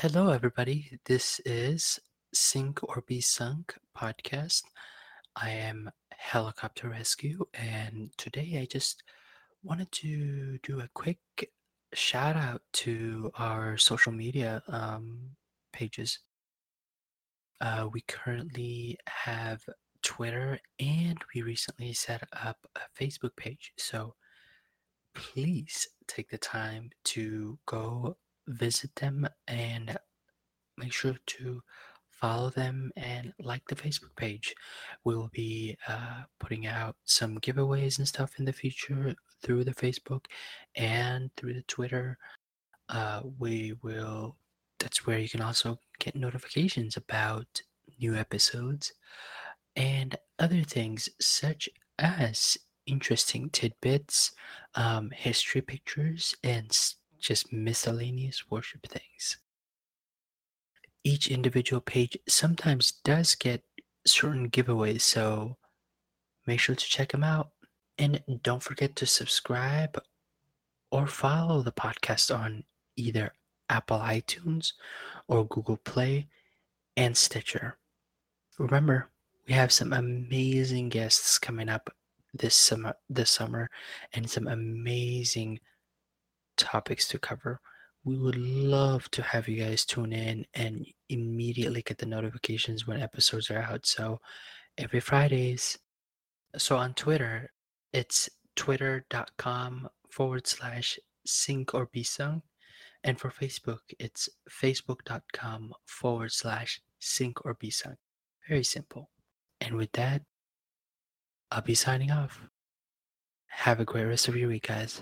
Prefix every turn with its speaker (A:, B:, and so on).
A: Hello, everybody. This is Sink or Be Sunk podcast. I am Helicopter Rescue, and today I just wanted to do a quick shout out to our social media um, pages. Uh, we currently have Twitter, and we recently set up a Facebook page. So please take the time to go visit them and make sure to follow them and like the Facebook page. We will be uh, putting out some giveaways and stuff in the future through the Facebook and through the Twitter. Uh, we will, that's where you can also get notifications about new episodes and other things such as interesting tidbits, um, history pictures, and just miscellaneous worship things. Each individual page sometimes does get certain giveaways, so make sure to check them out. And don't forget to subscribe or follow the podcast on either Apple iTunes or Google Play and Stitcher. Remember, we have some amazing guests coming up this summer this summer and some amazing topics to cover. We would love to have you guys tune in and immediately get the notifications when episodes are out. So every Fridays. So on Twitter, it's twitter.com forward slash sink or be sunk. And for Facebook, it's facebook.com forward slash sink or be sunk. Very simple. And with that, I'll be signing off. Have a great rest of your week, guys.